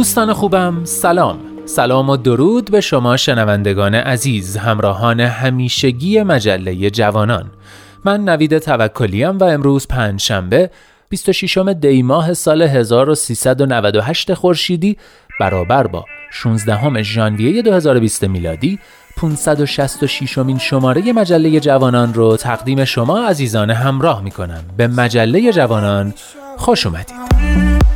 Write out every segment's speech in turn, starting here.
دوستان خوبم سلام. سلام و درود به شما شنوندگان عزیز همراهان همیشگی مجله جوانان. من نوید توکلیم و امروز پنج شنبه 26 دی ماه سال 1398 خورشیدی برابر با 16 ژانویه 2020 میلادی 566 مین شماره مجله جوانان رو تقدیم شما عزیزان همراه می کنم به مجله جوانان خوش اومدید.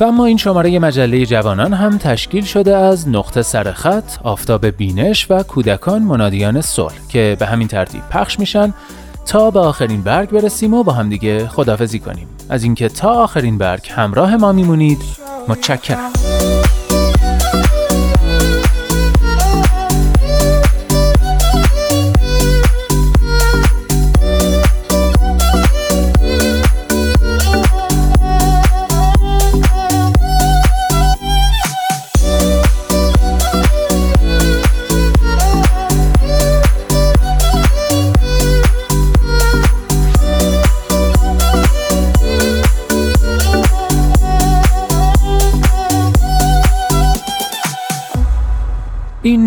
و اما این شماره مجله جوانان هم تشکیل شده از نقطه سرخط، آفتاب بینش و کودکان منادیان صلح که به همین ترتیب پخش میشن. تا به آخرین برگ برسیم و با همدیگه خدافزی کنیم. از اینکه تا آخرین برگ همراه ما میمونید متشکرم.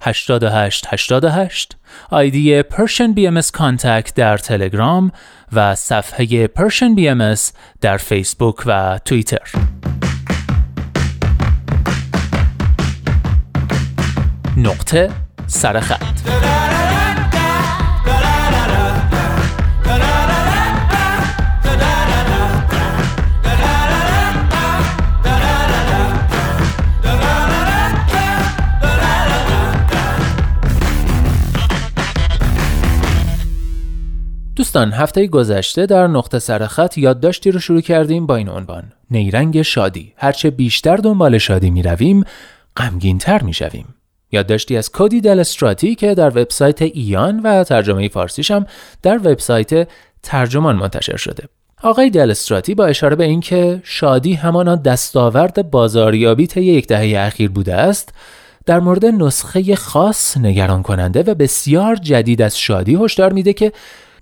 88 88 آیدی Persian BMS Contact در تلگرام و صفحه Persian BMS در فیسبوک و توییتر. نقطه سرخط دوستان هفته گذشته در نقطه سرخط یادداشتی رو شروع کردیم با این عنوان نیرنگ شادی. هرچه بیشتر دنبال شادی می رویم تر می شویم یادداشتی از کودی دلستراتی که در وبسایت ایان و ترجمه فارسیش هم در وبسایت ترجمان منتشر شده. آقای دلستراتی با اشاره به اینکه شادی همانا دستاورد بازاریابی طی یک دهه اخیر بوده است در مورد نسخه خاص نگران کننده و بسیار جدید از شادی هشدار میده که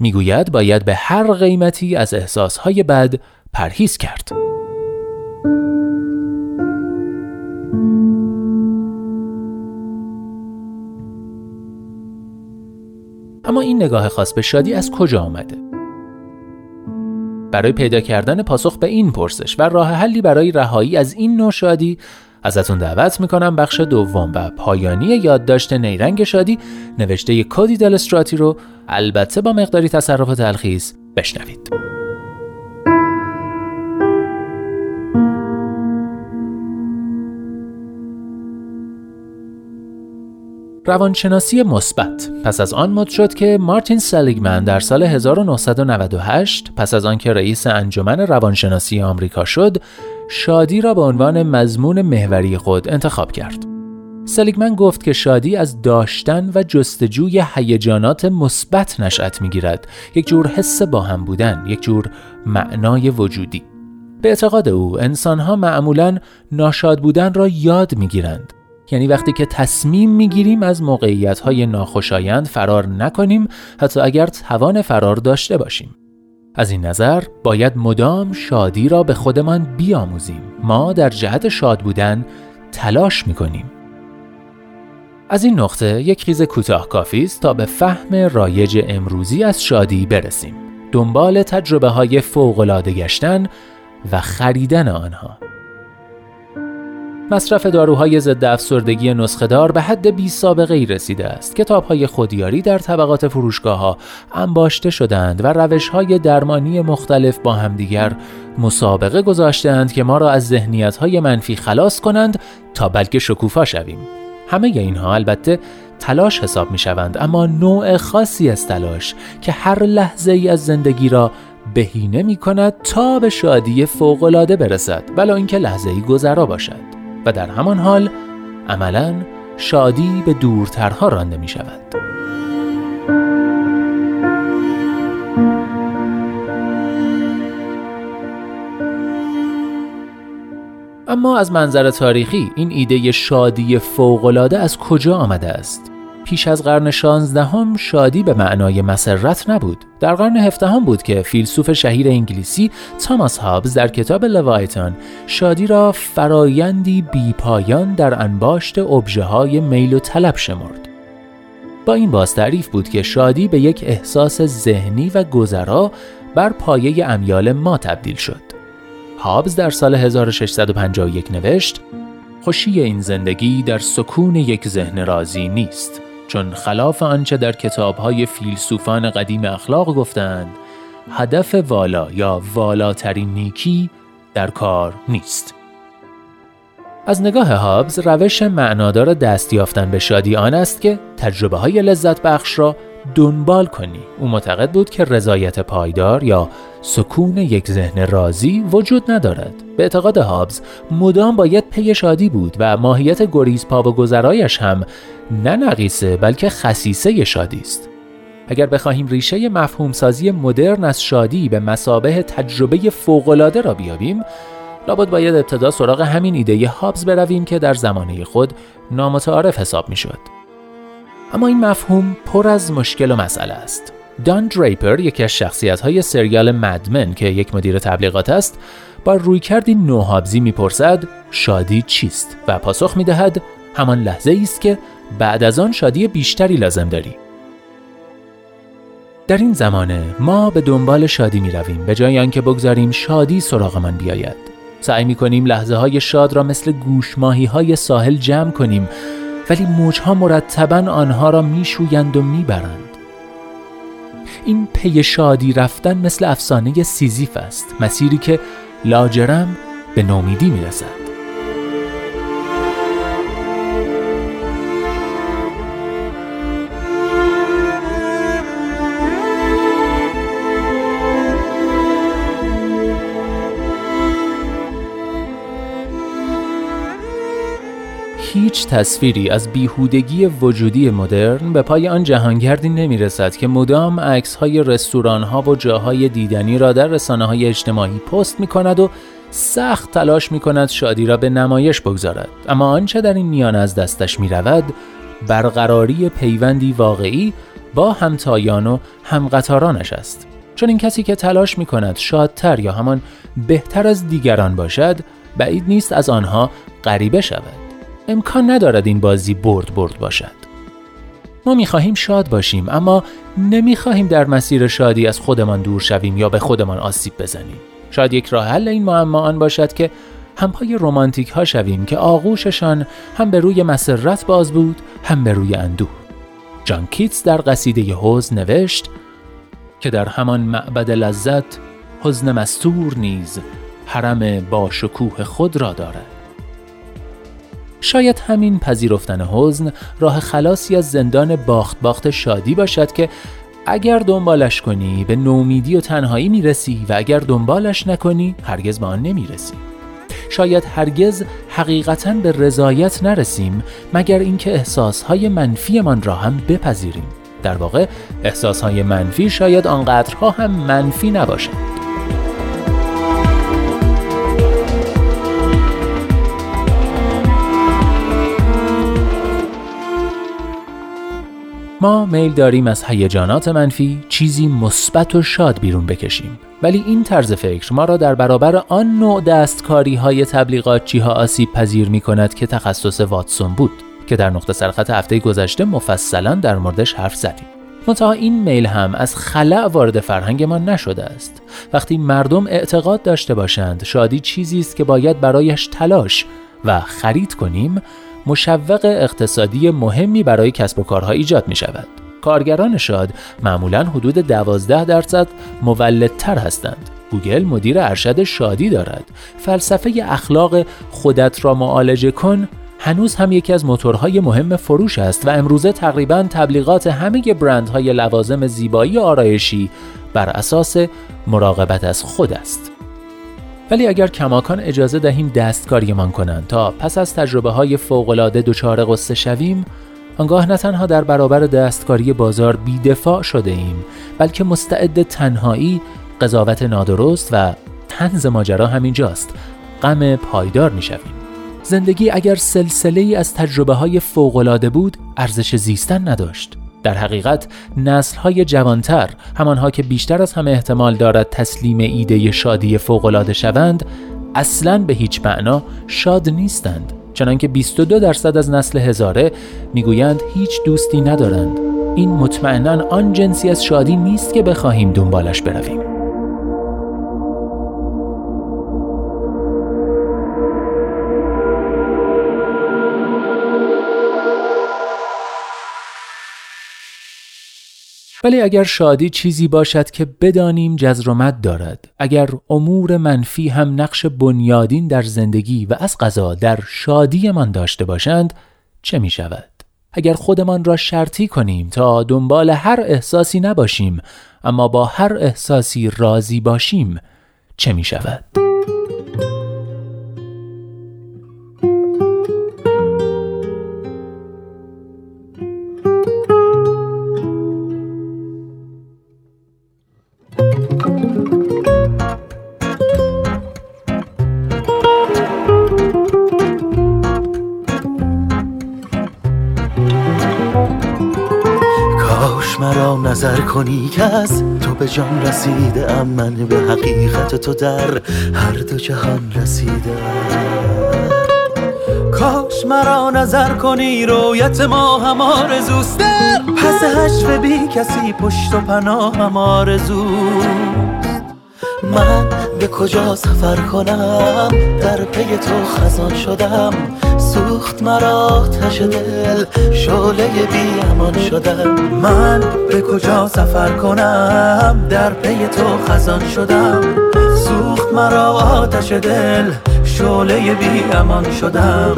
می‌گوید باید به هر قیمتی از احساسهای بد پرهیز کرد. اما این نگاه خاص به شادی از کجا آمده؟ برای پیدا کردن پاسخ به این پرسش و راه حلی برای رهایی از این نوع شادی ازتون دعوت می‌کنم بخش دوم و پایانی یادداشت نیرنگ شادی نوشته کودی دلستراتی رو البته با مقداری تصرف و تلخیص بشنوید. روانشناسی مثبت پس از آن مد شد که مارتین سلیگمن در سال 1998 پس از آنکه رئیس انجمن روانشناسی آمریکا شد شادی را به عنوان مضمون محوری خود انتخاب کرد. سلیگمن گفت که شادی از داشتن و جستجوی هیجانات مثبت نشأت می‌گیرد. یک جور حس با هم بودن یک جور معنای وجودی. به اعتقاد او انسانها معمولا ناشاد بودن را یاد می‌گیرند. یعنی وقتی که تصمیم می‌گیریم از موقعیت های ناخوشایند فرار نکنیم حتی اگر توان فرار داشته باشیم. از این نظر باید مدام شادی را به خودمان بیاموزیم. ما در جهت شاد بودن تلاش می‌کنیم. از این نقطه یک خیز کوتاه کافی است تا به فهم رایج امروزی از شادی برسیم. دنبال تجربه های فوق گشتن و خریدن آنها. مصرف داروهای ضد افسردگی نسخهدار به حد بی سابقه ای رسیده است. کتابهای خودیاری در طبقات فروشگاه ها انباشته شدند و روش های درمانی مختلف با همدیگر مسابقه گذاشتند که ما را از ذهنیت های منفی خلاص کنند تا بلکه شکوفا شویم. همه اینها البته تلاش حساب می شوند اما نوع خاصی از تلاش که هر لحظه ای از زندگی را بهینه می کند تا به شادی فوقالعاده برسد ولی اینکه لحظه ای گذرا باشد و در همان حال عملا شادی به دورترها رانده می شود. اما از منظر تاریخی این ایده شادی فوقالعاده از کجا آمده است؟ پیش از قرن 16 هم شادی به معنای مسرت نبود. در قرن هفدهم بود که فیلسوف شهیر انگلیسی تاماس هابز در کتاب لوایتان شادی را فرایندی بیپایان در انباشت ابژه های میل و طلب شمرد. با این باز تعریف بود که شادی به یک احساس ذهنی و گذرا بر پایه امیال ما تبدیل شد. هابز در سال 1651 نوشت خوشی این زندگی در سکون یک ذهن راضی نیست چون خلاف آنچه در کتابهای فیلسوفان قدیم اخلاق گفتند هدف والا یا والاترین نیکی در کار نیست. از نگاه هابز روش معنادار دست یافتن به شادی آن است که تجربه های لذت بخش را دنبال کنی. او معتقد بود که رضایت پایدار یا سکون یک ذهن راضی وجود ندارد. به اعتقاد هابز مدام باید پی شادی بود و ماهیت گریز پا و گذرایش هم نه نقیصه بلکه خصیصه شادی است. اگر بخواهیم ریشه مفهوم سازی مدرن از شادی به مسابه تجربه فوقالعاده را بیابیم لابد باید ابتدا سراغ همین ایده هابز برویم که در زمانه خود نامتعارف حساب می شد. اما این مفهوم پر از مشکل و مسئله است. دان دریپر یکی از شخصیت های سریال مدمن که یک مدیر تبلیغات است با رویکردی نوهابزی می‌پرسد شادی چیست؟ و پاسخ می‌دهد همان لحظه است که بعد از آن شادی بیشتری لازم داری. در این زمانه ما به دنبال شادی می رویم به جای آنکه بگذاریم شادی سراغمان بیاید. سعی می کنیم لحظه های شاد را مثل گوشماهی های ساحل جمع کنیم ولی موجها مرتبا آنها را میشویند و می‌برند. این پی شادی رفتن مثل افسانه سیزیف است مسیری که لاجرم به نومیدی می‌رسد. هیچ تصویری از بیهودگی وجودی مدرن به پای آن جهانگردی نمی رسد که مدام عکس های رستوران ها و جاهای دیدنی را در رسانه های اجتماعی پست می کند و سخت تلاش می کند شادی را به نمایش بگذارد. اما آنچه در این میان از دستش می رود برقراری پیوندی واقعی با همتایان و همقطارانش است. چون این کسی که تلاش می کند شادتر یا همان بهتر از دیگران باشد بعید نیست از آنها غریبه شود. امکان ندارد این بازی برد برد باشد. ما می خواهیم شاد باشیم اما نمی خواهیم در مسیر شادی از خودمان دور شویم یا به خودمان آسیب بزنیم. شاید یک راه حل این معما آن باشد که هم پای رومانتیک ها شویم که آغوششان هم به روی مسرت باز بود هم به روی اندوه. جان کیتس در قصیده حزن نوشت که در همان معبد لذت حزن مستور نیز حرم با شکوه خود را دارد. شاید همین پذیرفتن حزن راه خلاصی از زندان باخت باخت شادی باشد که اگر دنبالش کنی به نومیدی و تنهایی می‌رسی و اگر دنبالش نکنی هرگز به آن نمی‌رسی. شاید هرگز حقیقتا به رضایت نرسیم مگر اینکه احساسهای منفیمان را هم بپذیریم. در واقع احساسهای منفی شاید آنقدرها هم منفی نباشد ما میل داریم از هیجانات منفی چیزی مثبت و شاد بیرون بکشیم. ولی این طرز فکر ما را در برابر آن نوع دستکاری های تبلیغاتچی ها آسیب پذیر می کند که تخصص واتسون بود که در نقطه سرخط هفته گذشته مفصلا در موردش حرف زدیم. منتها این میل هم از خلع وارد فرهنگ ما نشده است. وقتی مردم اعتقاد داشته باشند شادی چیزی است که باید برایش تلاش و خرید کنیم مشوق اقتصادی مهمی برای کسب و کارها ایجاد می شود. کارگران شاد معمولا حدود 12 درصد مولدتر هستند. گوگل مدیر ارشد شادی دارد. فلسفه اخلاق خودت را معالجه کن هنوز هم یکی از موتورهای مهم فروش است و امروزه تقریبا تبلیغات همه برندهای لوازم زیبایی آرایشی بر اساس مراقبت از خود است. ولی اگر کماکان اجازه دهیم دستکاریمان کنند تا پس از تجربه های فوقلاده دچار قصه شویم آنگاه نه تنها در برابر دستکاری بازار بیدفاع شده ایم بلکه مستعد تنهایی قضاوت نادرست و تنز ماجرا همینجاست غم پایدار می شویم. زندگی اگر سلسله ای از تجربه های فوقلاده بود ارزش زیستن نداشت در حقیقت نسل های جوانتر همانها که بیشتر از همه احتمال دارد تسلیم ایده شادی فوقالعاده شوند اصلا به هیچ معنا شاد نیستند. چنانکه 22 درصد از نسل هزاره می‌گویند هیچ دوستی ندارند. این مطمئنا آن جنسی از شادی نیست که بخواهیم دنبالش برویم. ولی اگر شادی چیزی باشد که بدانیم جزرومت دارد اگر امور منفی هم نقش بنیادین در زندگی و از قضا در شادیمان داشته باشند چه می شود؟ اگر خودمان را شرطی کنیم تا دنبال هر احساسی نباشیم اما با هر احساسی راضی باشیم چه می شود؟ از تو به جان رسیده ام. من به حقیقت تو در هر دو جهان رسیده کاش مرا نظر کنی رویت ما هم آرزوست. پس هشف بی کسی پشت و پناه هم آرزوست. من به کجا سفر کنم؟ در پی تو خزان شدم. سوخت مرا آتش دل. شعله بی امان شدم من به کجا سفر کنم؟ در پی تو خزان شدم. سوخت مرا آتش دل. شعله بی امان شدم.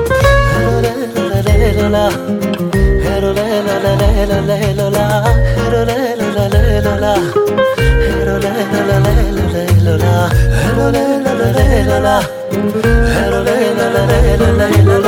la la la la la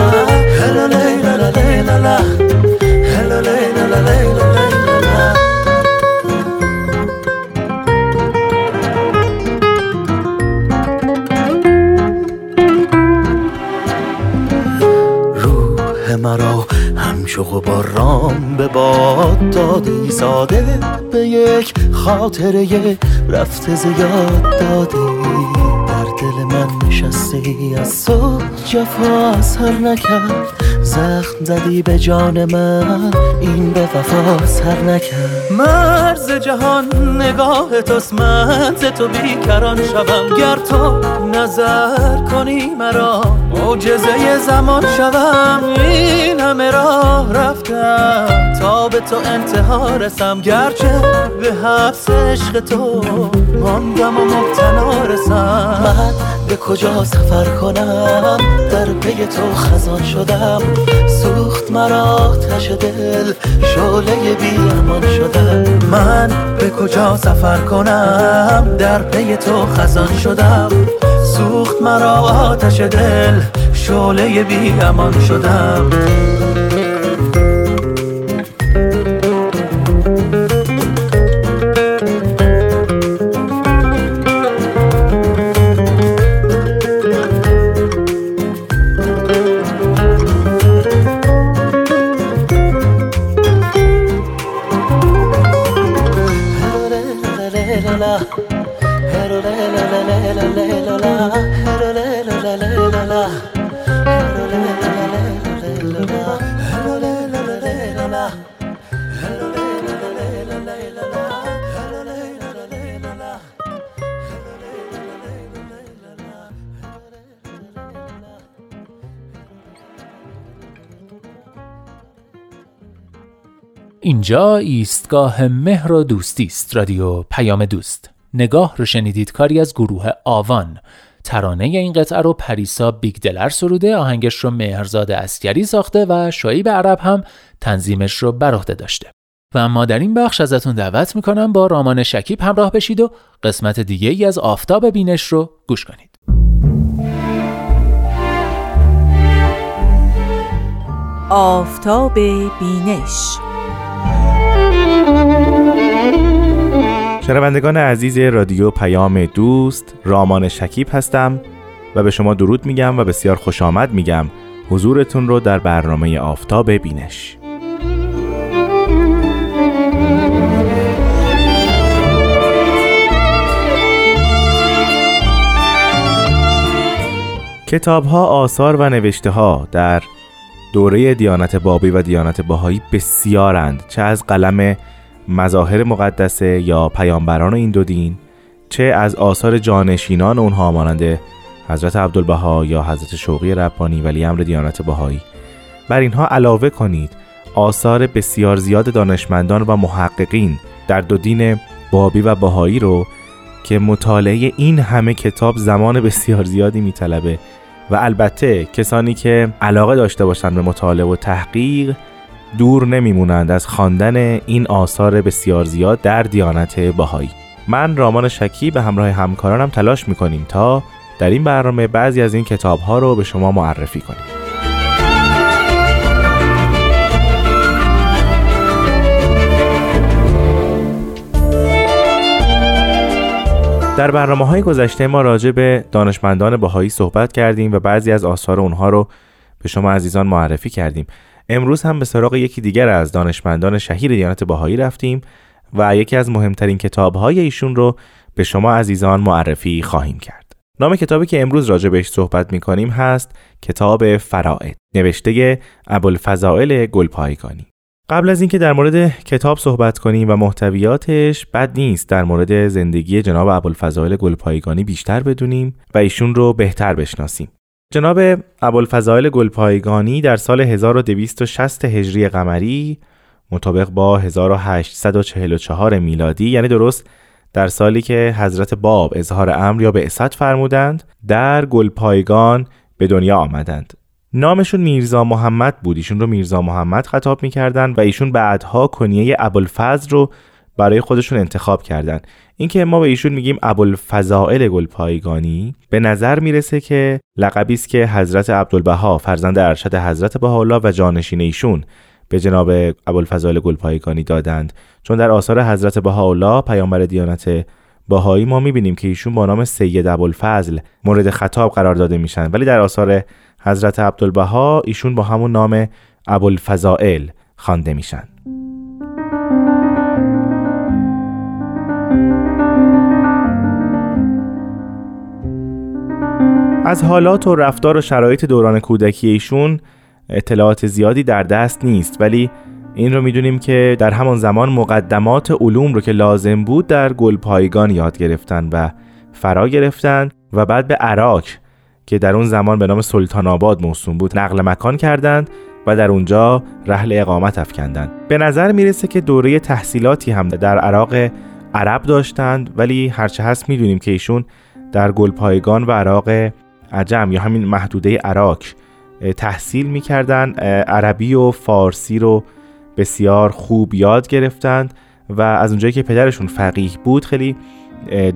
شوق و باران به باد دادی. ساده به یک خاطره رفته زیاد دادی. در دل من نشستی از صبح جفا از سر نکرد. زخم زدی به جان من این به وفا سر نکرد. مرز جهان نگاه توست من ز تو بیکران شوم. گر تو نظر کنی مرا معجزه زمان شوم. همه راه رفتم. تا به تو انتها رسم. گرچه به حبس عشق تو ماندم و مبتلا رسم. من به کجا سفر کنم؟ در پی تو خزان شدم. سوخت مرا آتش دل. شعله بی امان شدم. من به کجا سفر کنم؟ در پی تو خزان شدم. سوخت مرا آتش دل. شعله بی امان شدم. اینجا ایستگاه مهر و دوستی است رادیو پیام دوست. نگاه رو شنیدید کاری از گروه آوان. ترانه این قطعه رو پریسا بیگدلر سروده آهنگش رو مهرزاد اسکری ساخته و شایب عرب هم تنظیمش رو بر داشته. و اما در این بخش ازتون دعوت می‌کنم با رامان شکیب همراه بشید و قسمت دیگه ای از آفتاب بینش رو گوش کنید. آفتاب بینش شنوندگان عزیز رادیو پیام دوست رامان شکیب هستم و به شما درود میگم و بسیار خوش آمد میگم. حضورتون رو در برنامه آفتاب بینش. کتاب ها، آثار و نوشته ها در دوره دیانت بابی و دیانت باهایی بسیارند چه از قلم مظاهر مقدسه یا پیامبران این دو دین چه از آثار جانشینان اونها مانند حضرت عبدالبها یا حضرت شوقی ربانی ولی امر دیانت بهایی. بر اینها علاوه کنید آثار بسیار زیاد دانشمندان و محققین در دو دین بابی و بهایی رو که مطالعه این همه کتاب زمان بسیار زیادی میطلبه. و البته کسانی که علاقه داشته باشند به مطالعه و تحقیق دور نمیمونند از خواندن این آثار بسیار زیاد در دیانت باهایی من رامان شکی به همراه همکارانم تلاش می‌کنیم تا در این برنامه بعضی از این کتاب ها رو به شما معرفی کنیم. در برنامه های گذشته ما راجع به دانشمندان باهایی صحبت کردیم و بعضی از آثار اونها رو به شما عزیزان معرفی کردیم. امروز هم به سراغ یکی دیگر از دانشمندان شهیر دیانت باهایی رفتیم و یکی از مهمترین کتابهای ایشون رو به شما عزیزان معرفی خواهیم کرد. نام کتابی که امروز راجع بهش صحبت می کنیم هست کتاب فرائد نوشته ابوالفضائل گلپایگانی. قبل از اینکه در مورد کتاب صحبت کنیم و محتویاتش بد نیست در مورد زندگی جناب ابوالفضائل گلپایگانی بیشتر بدونیم و ایشون رو بهتر بشناسیم. جناب ابوالفضائل گلپایگانی در سال 1260 هجری قمری مطابق با 1844 میلادی یعنی درست در سالی که حضرت باب اظهار امر یا به بعثت فرمودند در گلپایگان به دنیا آمدند. نامشون میرزا محمد بود. ایشون رو میرزا محمد خطاب می‌کردند و ایشون بعدها کنیه ابوالفضل رو برای خودشون انتخاب کردند اینکه ما به ایشون میگیم ابوالفضائل گلپایگانی به نظر می‌رسه که لقبی است که حضرت عبدالبها فرزند ارشد حضرت بهاءالله و جانشین ایشون به جناب ابوالفضائل گلپایگانی دادند. چون در آثار حضرت بهاءالله پیامبر دیانت باهایی ما می‌بینیم که ایشون با نام سید ابوالفضل مورد خطاب قرار داده میشن. ولی در آثار حضرت عبدالبها ایشون با همون نام ابوالفضائل خوانده میشن. از حالات و رفتار و شرایط دوران کودکی ایشون اطلاعات زیادی در دست نیست ولی این رو می‌دونیم که در همان زمان مقدمات علوم رو که لازم بود در گلپایگان یاد گرفتن و فرا گرفتن و بعد به عراق که در اون زمان به نام سلطان آباد موسوم بود نقل مکان کردند و در اونجا رحل اقامت افکندند. به نظر می‌رسه که دوره تحصیلاتی هم در عراق عرب داشتند ولی هرچه هست می‌دونیم که ایشون در گلپایگان و عراق عجم یا همین محدوده عراق تحصیل می‌کردن عربی و فارسی رو بسیار خوب یاد گرفتند و از اونجایی که پدرشون فقیه بود خیلی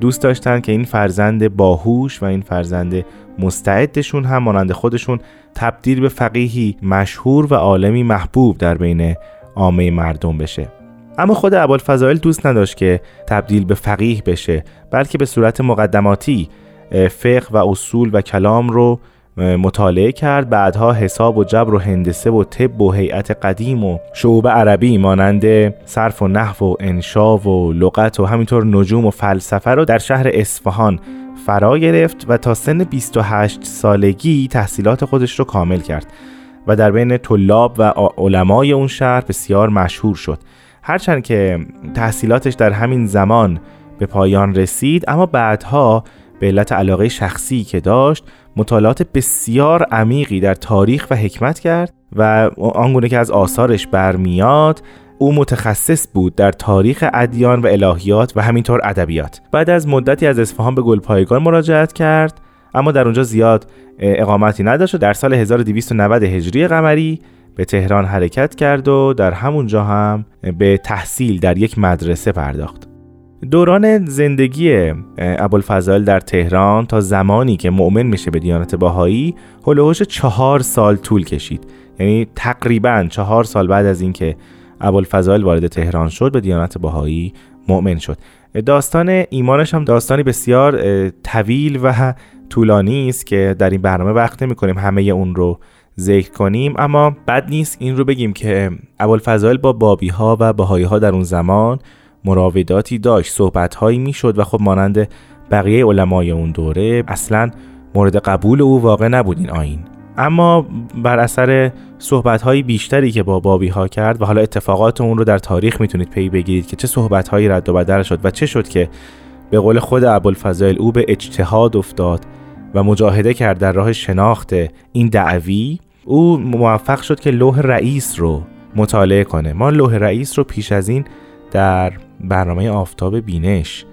دوست داشتن که این فرزند باهوش و این فرزند مستعدشون هم مانند خودشون تبدیل به فقیهی مشهور و عالمی محبوب در بین عامه مردم بشه. اما خود ابوالفضائل دوست نداشت که تبدیل به فقیه بشه بلکه به صورت مقدماتی فقه و اصول و کلام رو مطالعه کرد. بعدها حساب و جبر و هندسه و طب و هیئت قدیم و شعوب عربی مانند صرف و نحو و انشا و لغت و همینطور نجوم و فلسفه رو در شهر اصفهان فرا گرفت و تا سن 28 سالگی تحصیلات خودش رو کامل کرد و در بین طلاب و علمای اون شهر بسیار مشهور شد. هرچند که تحصیلاتش در همین زمان به پایان رسید اما بعدها به علت علاقه شخصی که داشت مطالعات بسیار عمیقی در تاریخ و حکمت کرد و آنگونه که از آثارش برمیاد او متخصص بود در تاریخ ادیان و الهیات و همینطور ادبیات. بعد از مدتی از اصفهان به گلپایگان مراجعت کرد اما در اونجا زیاد اقامتی نداشت و در سال 1290 هجری قمری به تهران حرکت کرد و در همونجا هم به تحصیل در یک مدرسه پرداخت. دوران زندگی ابوالفضل در تهران تا زمانی که مؤمن میشه به دیانت باهایی هلوهوش چهار سال طول کشید. یعنی تقریبا چهار سال بعد از اینکه ابوالفضل وارد تهران شد به دیانت باهایی مؤمن شد. داستان ایمانش هم داستانی بسیار طویل و طولانی است که در این برنامه وقت نمی کنیم همه اون رو ذکر کنیم. اما بد نیست این رو بگیم که ابوالفضل با بابی ها و باهایی ها در اون زمان مراوداتی داشت صحبت هایی می‌شد و خب مانند بقیه علمای اون دوره اصلا مورد قبول او واقع نبود این آین اما بر اثر صحبت بیشتری که با بابی ها کرد و حالا اتفاقات اون رو در تاریخ می‌تونید پی بگیرید که چه صحبت رد و بدل شد و چه شد که به قول خود ابوالفضائل او به اجتهاد افتاد و مجاهده کرد در راه شناخت این دعوی او موفق شد که لوح رئیس رو مطالعه کنه. ما لوح رئیس رو پیش از این در برنامه آفتاب بینش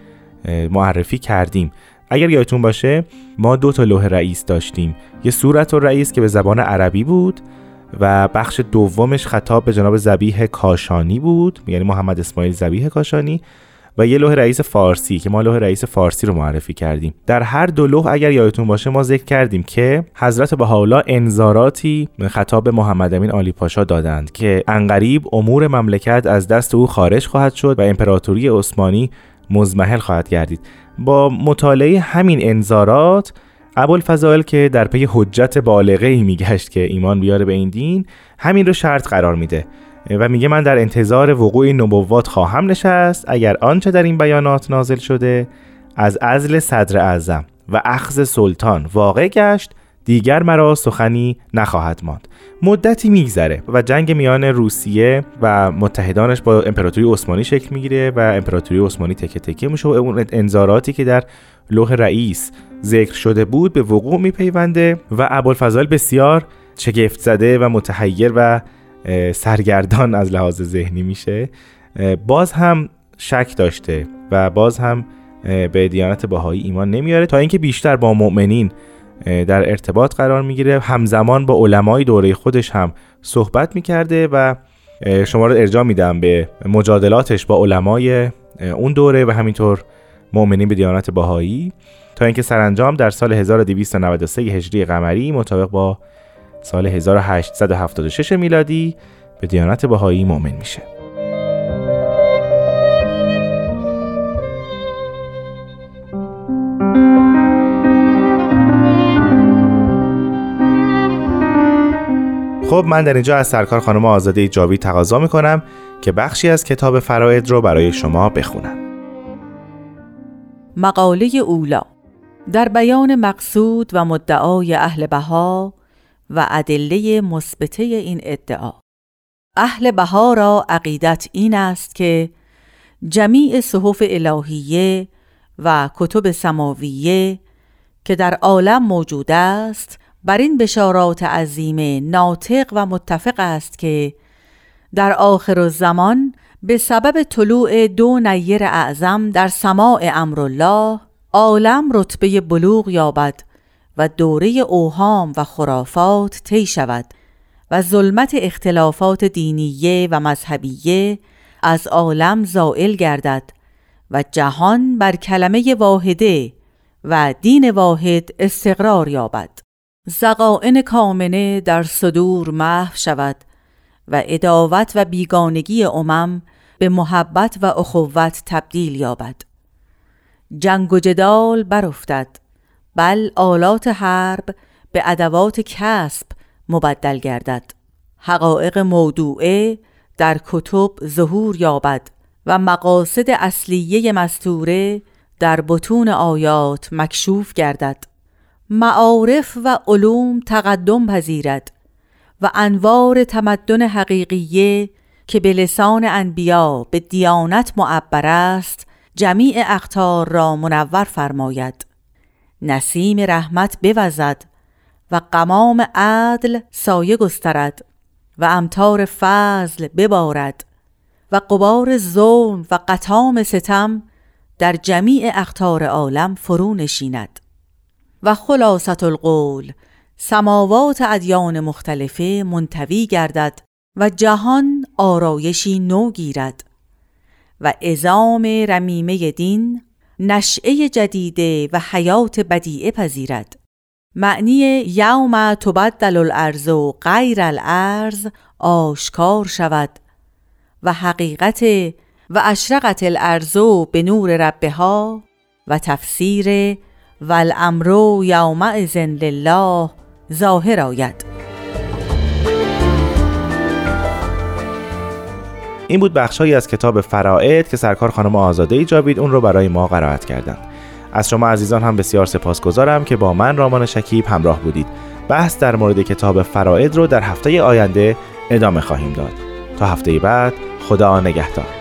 معرفی کردیم. اگر یادتون باشه ما دو تا لوح رئیس داشتیم. یه صورت و رئیس که به زبان عربی بود و بخش دومش خطاب به جناب زبیح کاشانی بود یعنی محمد اسماعیل زبیح کاشانی. و یه لوح رئیس فارسی که ما لوح رئیس فارسی رو معرفی کردیم. در هر دو لوح اگر یادتون باشه ما ذکر کردیم که حضرت بهاءالله انذاراتی خطاب به محمد امین آلی پاشا دادند که انقریب امور مملکت از دست او خارج خواهد شد و امپراتوری عثمانی مزمحل خواهد گردید. با مطالعه همین انذارات ابوالفضائل که در پی حجت بالغه ای میگشت که ایمان بیاره به این دین همین رو شرط قرار میده. و میگه من در انتظار وقوع نبوات خواهم نشست اگر آنچه در این بیانات نازل شده از ازل صدر اعظم و اخذ سلطان واقع گشت دیگر مرا سخنی نخواهد ماند. مدتی میگذره و جنگ میان روسیه و متحدانش با امپراتوری عثمانی شکل می‌گیره و امپراتوری عثمانی تکه تکه میشه و اون انذاراتی که در لوح رئیس ذکر شده بود به وقوع میپیونده و ابوالفضل بسیار شگفت زده و متحیر و سرگردان از لحاظ ذهنی میشه. باز هم شک داشته و باز هم به دیانت باهایی ایمان نمیاره تا اینکه بیشتر با مؤمنین در ارتباط قرار می‌گیره. همزمان با علمای دوره خودش هم صحبت می‌کرده و شما رو ارجاع میدم به مجادلاتش با علمای اون دوره و همینطور مؤمنین به دیانت باهایی تا اینکه سرانجام در سال 1293 هجری قمری مطابق با سال 1876 میلادی به دیانت بهایی مؤمن میشه. خب من در اینجا از سرکار خانم آزاده جاوی تقاضا می‌کنم که بخشی از کتاب فراید رو برای شما بخونم. مقاله اولا. در بیان مقصود و مدعای اهل بها و ادله مثبته این ادعا. اهل بها را عقیدت این است که جمیع صحف الهیه و کتب سماویه که در عالم موجود است بر این بشارات عظیم ناطق و متفق است که در آخر زمان به سبب طلوع دو نیر اعظم در سماع امرالله عالم رتبه بلوغ یابد. و دوره اوهام و خرافات طی شود و ظلمت اختلافات دینیه و مذهبیه از عالم زائل گردد و جهان بر کلمه واحده و دین واحد استقرار یابد. زقائن کامنه در صدور محو شود و اداوت و بیگانگی امم به محبت و اخوت تبدیل یابد. جنگ و جدال برافتد. بل آلات حرب به ادوات کسب مبدل گردد. حقایق موضوعه در کتب ظهور یابد و مقاصد اصلیه مستوره در بطون آیات مکشوف گردد. معارف و علوم تقدم پذیرد و انوار تمدن حقیقیه که به لسان انبیا به دیانت معبر است جمیع اختار را منور فرماید. نسیم رحمت بوزد و قمام عدل سایه گسترد و امتار فضل ببارد و قبار ظلم و قطام ستم در جمیع اختار عالم فرو نشیند و خلاصت القول سماوات ادیان مختلفه منتوی گردد و جهان آرایشی نو گیرد و ازام رمیمه دین نشعه جدیده و حیات بدیعه پذیرد. معنی یوم تبدل الارض و غیر الارض آشکار شود و حقیقت و اشرقت الارض به نور ربها و تفسیر و الامر یومئذ لله ظاهر آید. این بود بخشهایی از کتاب فرائد که سرکار خانم آزاده جاوید اون رو برای ما قرائت کردند. از شما عزیزان هم بسیار سپاسگزارم که با من رامان شکیب همراه بودید. بحث در مورد کتاب فرائد رو در هفته آینده ادامه خواهیم داد. تا هفته بعد خدا نگهدار.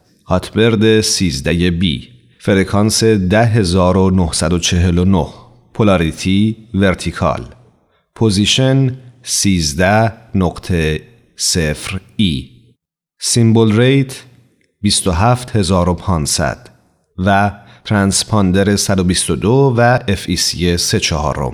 Hotbird 13B. فرکانس 10949 polarity vertical. position 13 نقطه E. symbol rate 27500 و ترانسپاندر 122 و FEC 3 چهارم.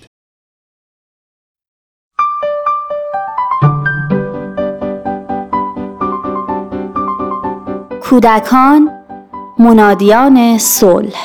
کودکان منادیان صلح.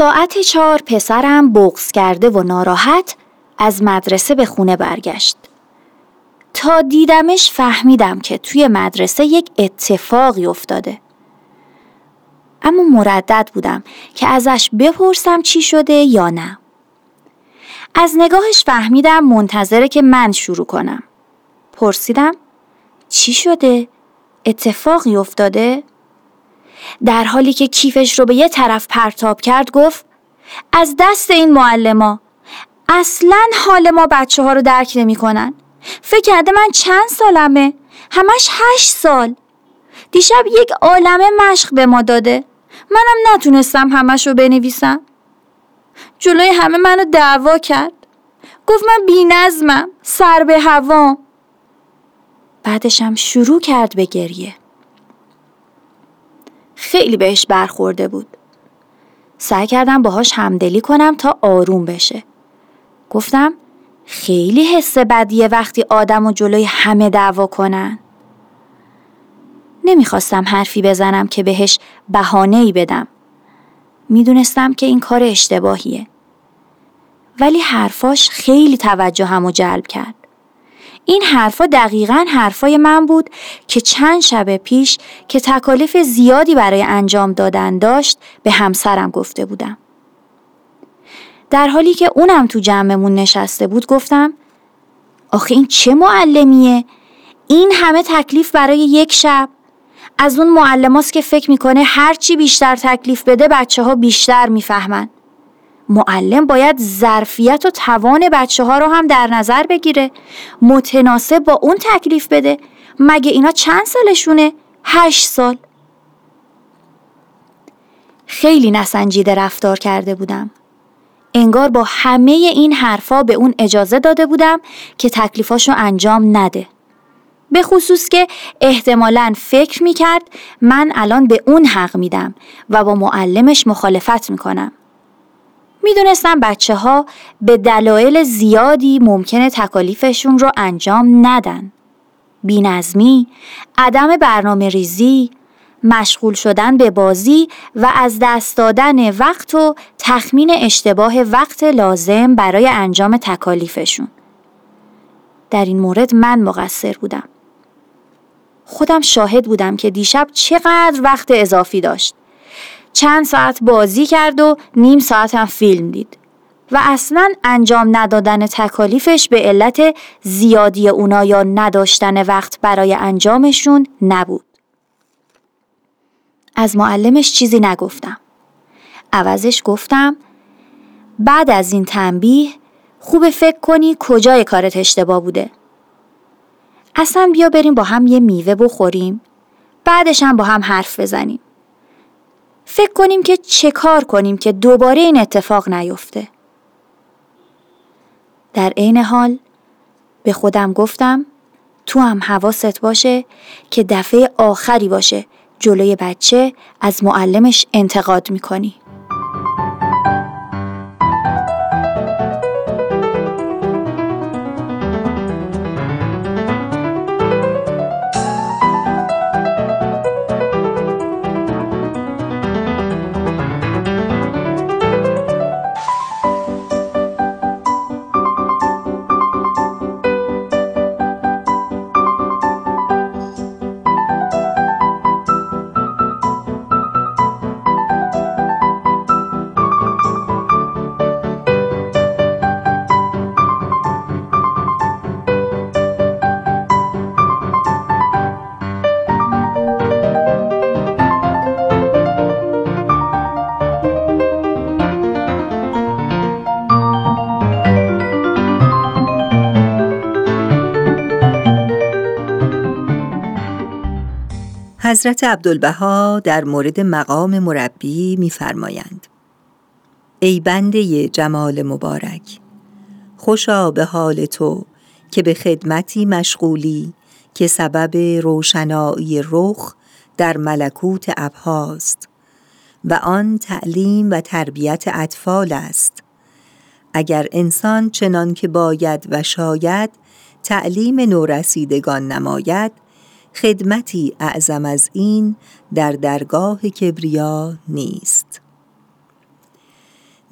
ساعت چهار پسرم بغز کرده و ناراحت از مدرسه به خونه برگشت. تا دیدمش فهمیدم که توی مدرسه یک اتفاقی افتاده. اما مردد بودم که ازش بپرسم چی شده یا نه. از نگاهش فهمیدم منتظره که من شروع کنم. پرسیدم چی شده؟ اتفاقی افتاده؟ در حالی که کیفش رو به یه طرف پرتاب کرد گفت از دست این معلما اصلا حال ما بچه ها رو درک نمی کنن. فکر کرده من چند سالمه؟ همش هشت سال. دیشب یک عالمه مشق به ما داده. منم نتونستم همش رو بنویسم. جلوی همه منو دعوا کرد. گفت من بی نظمم سر به هوام بعدشم شروع کرد به گریه. خیلی بهش برخورده بود. سعی کردم باهاش همدلی کنم تا آروم بشه. گفتم خیلی حس بدیه وقتی آدم و جلوی همه دعوا کنن. نمی‌خواستم حرفی بزنم که بهش بهانه ای بدم. می‌دونستم که این کار اشتباهیه. ولی حرفاش خیلی توجه همو جلب کرد. این حرفا دقیقا حرفای من بود که چند شب پیش که تکالیف زیادی برای انجام دادن داشت به همسرم گفته بودم. در حالی که اونم تو جمعمون نشسته بود گفتم آخه این چه معلمیه؟ این همه تکلیف برای یک شب از اون معلماست که فکر می‌کنه هرچی بیشتر تکلیف بده بچه ها بیشتر می‌فهمن. معلم باید ظرفیت و توان بچه ها رو هم در نظر بگیره متناسب با اون تکلیف بده. مگه اینا چند سالشونه؟ هشت سال. خیلی نسنجیده رفتار کرده بودم. انگار با همه این حرفا به اون اجازه داده بودم که تکلیفاشو انجام نده. به خصوص که احتمالا فکر می‌کرد من الان به اون حق میدم و با معلمش مخالفت می‌کنم. می‌دونستم بچه ها به دلایل زیادی ممکنه تکالیفشون رو انجام ندن. بینظمی، عدم برنامه ریزی، مشغول شدن به بازی و از دست دادن وقت و تخمین اشتباه وقت لازم برای انجام تکالیفشون. در این مورد من مقصر بودم. خودم شاهد بودم که دیشب چقدر وقت اضافی داشت. چند ساعت بازی کرد و نیم ساعت هم فیلم دید. و اصلا انجام ندادن تکالیفش به علت زیادی اونا یا نداشتن وقت برای انجامشون نبود. از معلمش چیزی نگفتم. عوضش گفتم بعد از این تنبیه خوب فکر کنی کجای کارت اشتباه بوده. اصلا بیا بریم با هم یه میوه بخوریم بعدش هم با هم حرف بزنیم. فکر کنیم که چه کار کنیم که دوباره این اتفاق نیفته. در عین حال به خودم گفتم تو هم حواست باشه که دفعه آخری باشه جلوی بچه از معلمش انتقاد می‌کنی. حضرت عبدالبها در مورد مقام مربی می‌فرمایند. ای بنده جمال مبارک خوشا به حال تو که به خدمتی مشغولی که سبب روشنایی رخ در ملکوت ابهاست و آن تعلیم و تربیت اطفال است. اگر انسان چنان که باید و شاید تعلیم نورسیدگان نماید خدمتی اعظم از این در درگاه کبریا نیست.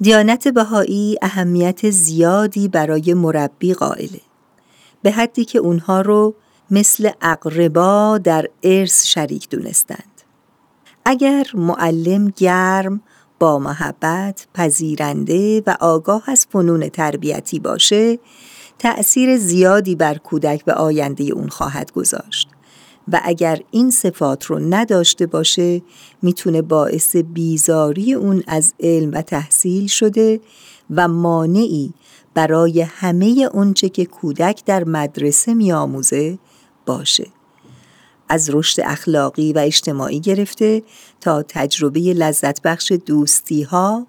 دیانت بهایی اهمیت زیادی برای مربی قائله به حدی که اونها رو مثل اقربا در ارث شریک دونستند. اگر معلم گرم با محبت پذیرنده و آگاه از فنون تربیتی باشه تأثیر زیادی بر کودک به آینده اون خواهد گذاشت. و اگر این صفات رو نداشته باشه می‌تونه باعث بیزاری اون از علم و تحصیل شده و مانعی برای همه اونچه که کودک در مدرسه میآموزه باشه. از رشد اخلاقی و اجتماعی گرفته تا تجربه لذت بخش دوستی ها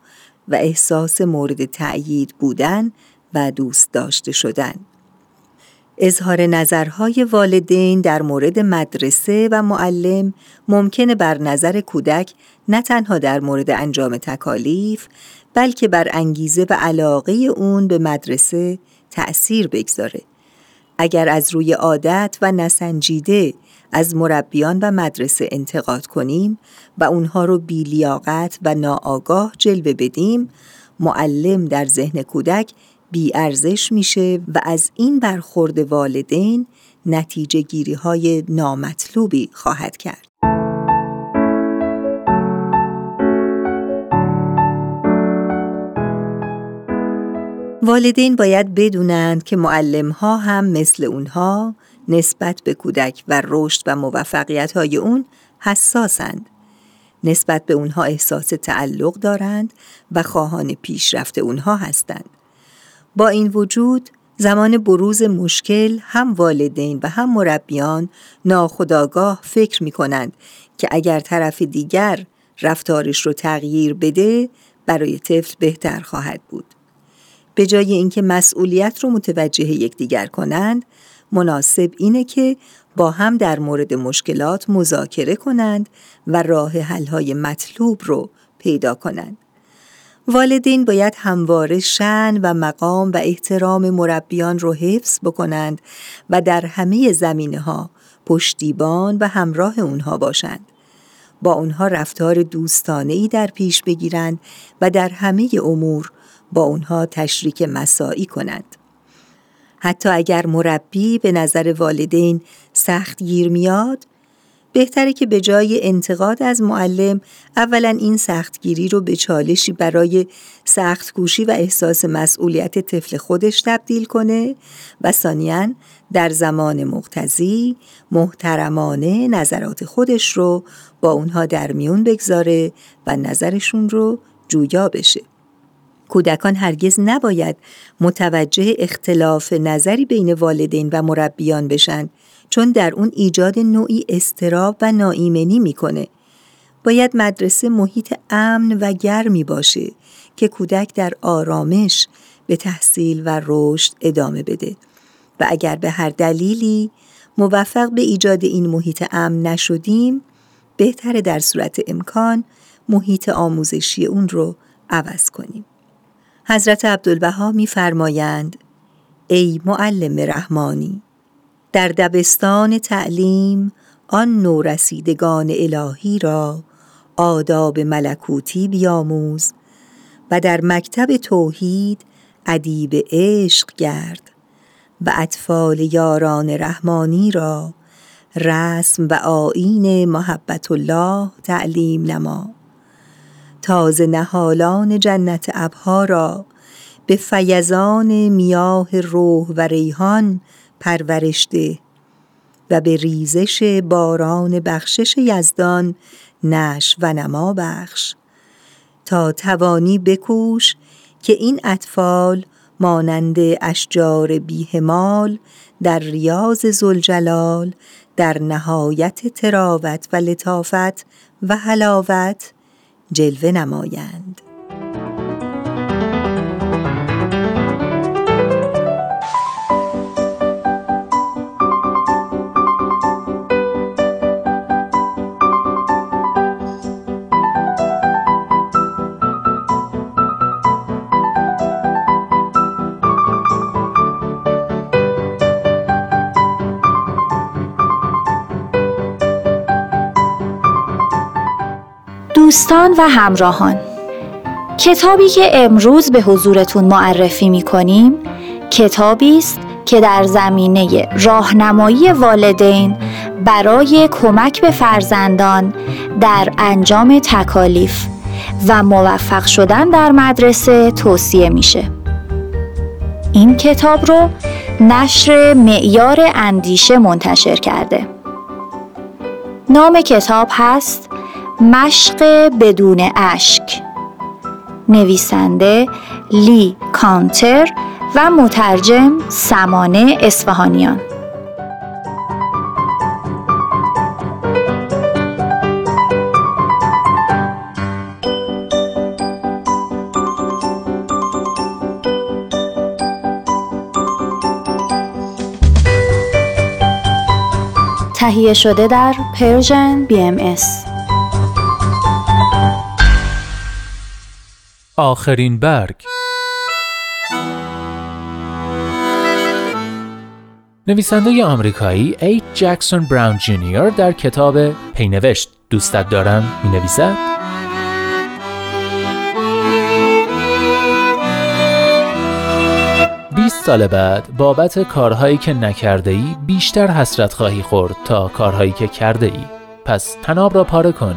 و احساس مورد تأیید بودن و دوست داشته شدن. اظهار نظرهای والدین در مورد مدرسه و معلم ممکنه بر نظر کودک نه تنها در مورد انجام تکالیف بلکه بر انگیزه و علاقه اون به مدرسه تأثیر بگذاره. اگر از روی عادت و نسنجیده از مربیان و مدرسه انتقاد کنیم و اونها رو بیلیاقت و ناآگاه جلوه بدیم، معلم در ذهن کودک ارزش میشه و از این برخورد والدین نتیجه گیری های نامطلوبی خواهد کرد. والدین باید بدونند که معلم ها هم مثل اونها نسبت به کودک و رشد و موفقیت های اون حساسند. نسبت به اونها احساس تعلق دارند و خواهان پیشرفت اونها هستند. با این وجود زمان بروز مشکل هم والدین و هم مربیان ناخداگاه فکر می کنند که اگر طرف دیگر رفتارش رو تغییر بده برای طفل بهتر خواهد بود. به جای اینکه مسئولیت رو متوجه یکدیگر کنند، مناسب اینه که با هم در مورد مشکلات مذاکره کنند و راه حل‌های مطلوب رو پیدا کنند. والدین باید همواره شن و مقام و احترام مربیان رو حفظ بکنند و در همه زمینه ها پشتیبان و همراه اونها باشند. با اونها رفتار دوستانه ای در پیش بگیرند و در همه امور با اونها تشریک مساعی کنند. حتی اگر مربی به نظر والدین سخت گیر میاد، بهتره که به جای انتقاد از معلم اولا این سختگیری رو به چالشی برای سختگوشی و احساس مسئولیت طفل خودش تبدیل کنه و ثانیا در زمان مقتضی محترمانه نظرات خودش رو با اونها در میون بگذاره و نظرشون رو جویا بشه. کودکان هرگز نباید متوجه اختلاف نظری بین والدین و مربیان بشن چون در اون ایجاد نوعی استراب و ناایمنی می‌کنه. باید مدرسه محیط امن و گرمی باشه که کودک در آرامش به تحصیل و رشد ادامه بده و اگر به هر دلیلی موفق به ایجاد این محیط امن نشدیم بهتره در صورت امکان محیط آموزشی اون رو عوض کنیم. حضرت عبدالبها میفرمایند ای معلم رحمانی در دبستان تعلیم آن نورسیدگان الهی را آداب ملکوتی بیاموز و در مکتب توحید ادیب عشق گرد و اطفال یاران رحمانی را رسم و آین محبت الله تعلیم نما. تازه نهالان جنت ابها را به فیضان میاه روح و ریحان پرورشده و به ریزش باران بخشش یزدان نش و نما بخش. تا توانی بکوش که این اطفال مانند اشجار بیهمال در ریاض زلجلال در نهایت تراوت و لطافت و حلاوت جلوه نمایند. دوستان و همراهان کتابی که امروز به حضورتون معرفی می کنیم کتابی است که در زمینه راهنمایی والدین برای کمک به فرزندان در انجام تکالیف و موفق شدن در مدرسه توصیه میشه. این کتاب رو نشر معیار اندیشه منتشر کرده. نام کتاب هست مشق بدون اشک. نویسنده لی کانتر و مترجم سمانه اسفهانیان تهیه شده در Persian B آخرین برگ. نویسنده آمریکایی ای جکسون براون جونیور در کتاب پینوشت دوستت دارم می نویسد سال بعد بابت کارهایی که نکرده ای بیشتر حسرت خواهی خورد تا کارهایی که کرده ای پس تناب را پاره کن.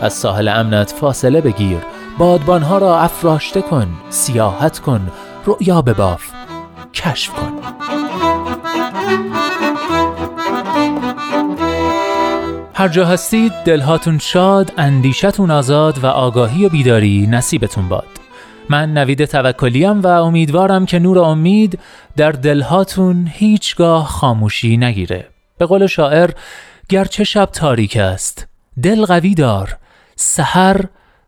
از ساحل امنت فاصله بگیر. بادبانها را افراشته کن سیاحت کن رؤیا بباف کشف کن. هر جا هستید دلهاتون شاد اندیشتون آزاد و آگاهی و بیداری نصیبتون باد. من نوید توکلیم و امیدوارم که نور امید در دلهاتون هیچگاه خاموشی نگیره. به قول شاعر گرچه شب تاریک است دل قوی دار سحر